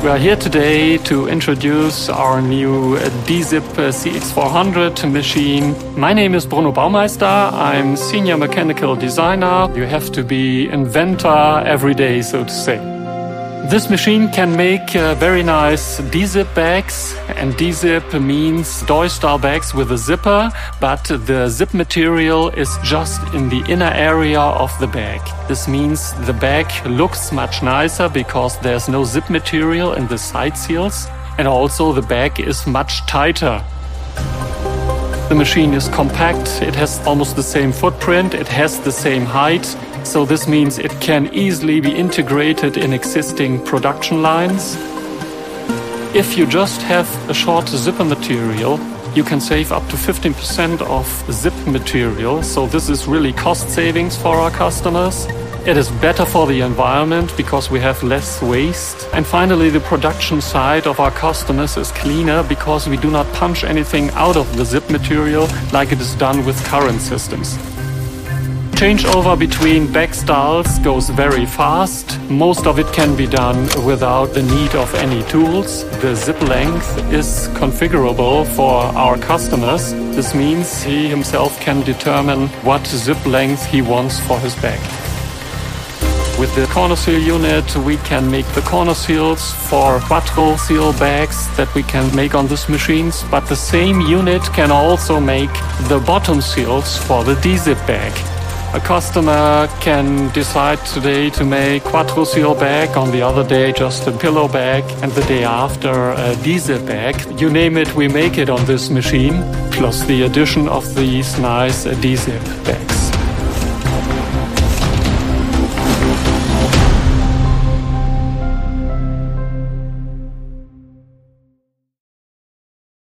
We are here today to introduce our new D-Zip CX400 machine. My name is Bruno Baumeister. I'm senior mechanical designer. You have to be inventor every day, so to say. This machine can make uh, very nice D-zip bags and D-zip means Doy style bags with a zipper but the zip material is just in the inner area of the bag. This means the bag looks much nicer because there's no zip material in the side seals and also the bag is much tighter. The machine is compact, it has almost the same footprint, it has the same height so this means it can easily be integrated in existing production lines. If you just have a short zipper material, you can save up to 15% of zip material. So this is really cost savings for our customers. It is better for the environment because we have less waste. And finally, the production side of our customers is cleaner because we do not punch anything out of the zip material like it is done with current systems. Changeover between bag styles goes very fast. Most of it can be done without the need of any tools. The zip length is configurable for our customers. This means he himself can determine what zip length he wants for his bag. With the corner seal unit, we can make the corner seals for quattro seal bags that we can make on these machines, but the same unit can also make the bottom seals for the D-zip bag. A customer can decide today to make quattro seal bag, on the other day just a pillow bag, and the day after a D-zip bag. You name it, we make it on this machine, plus the addition of these nice D-zip bags.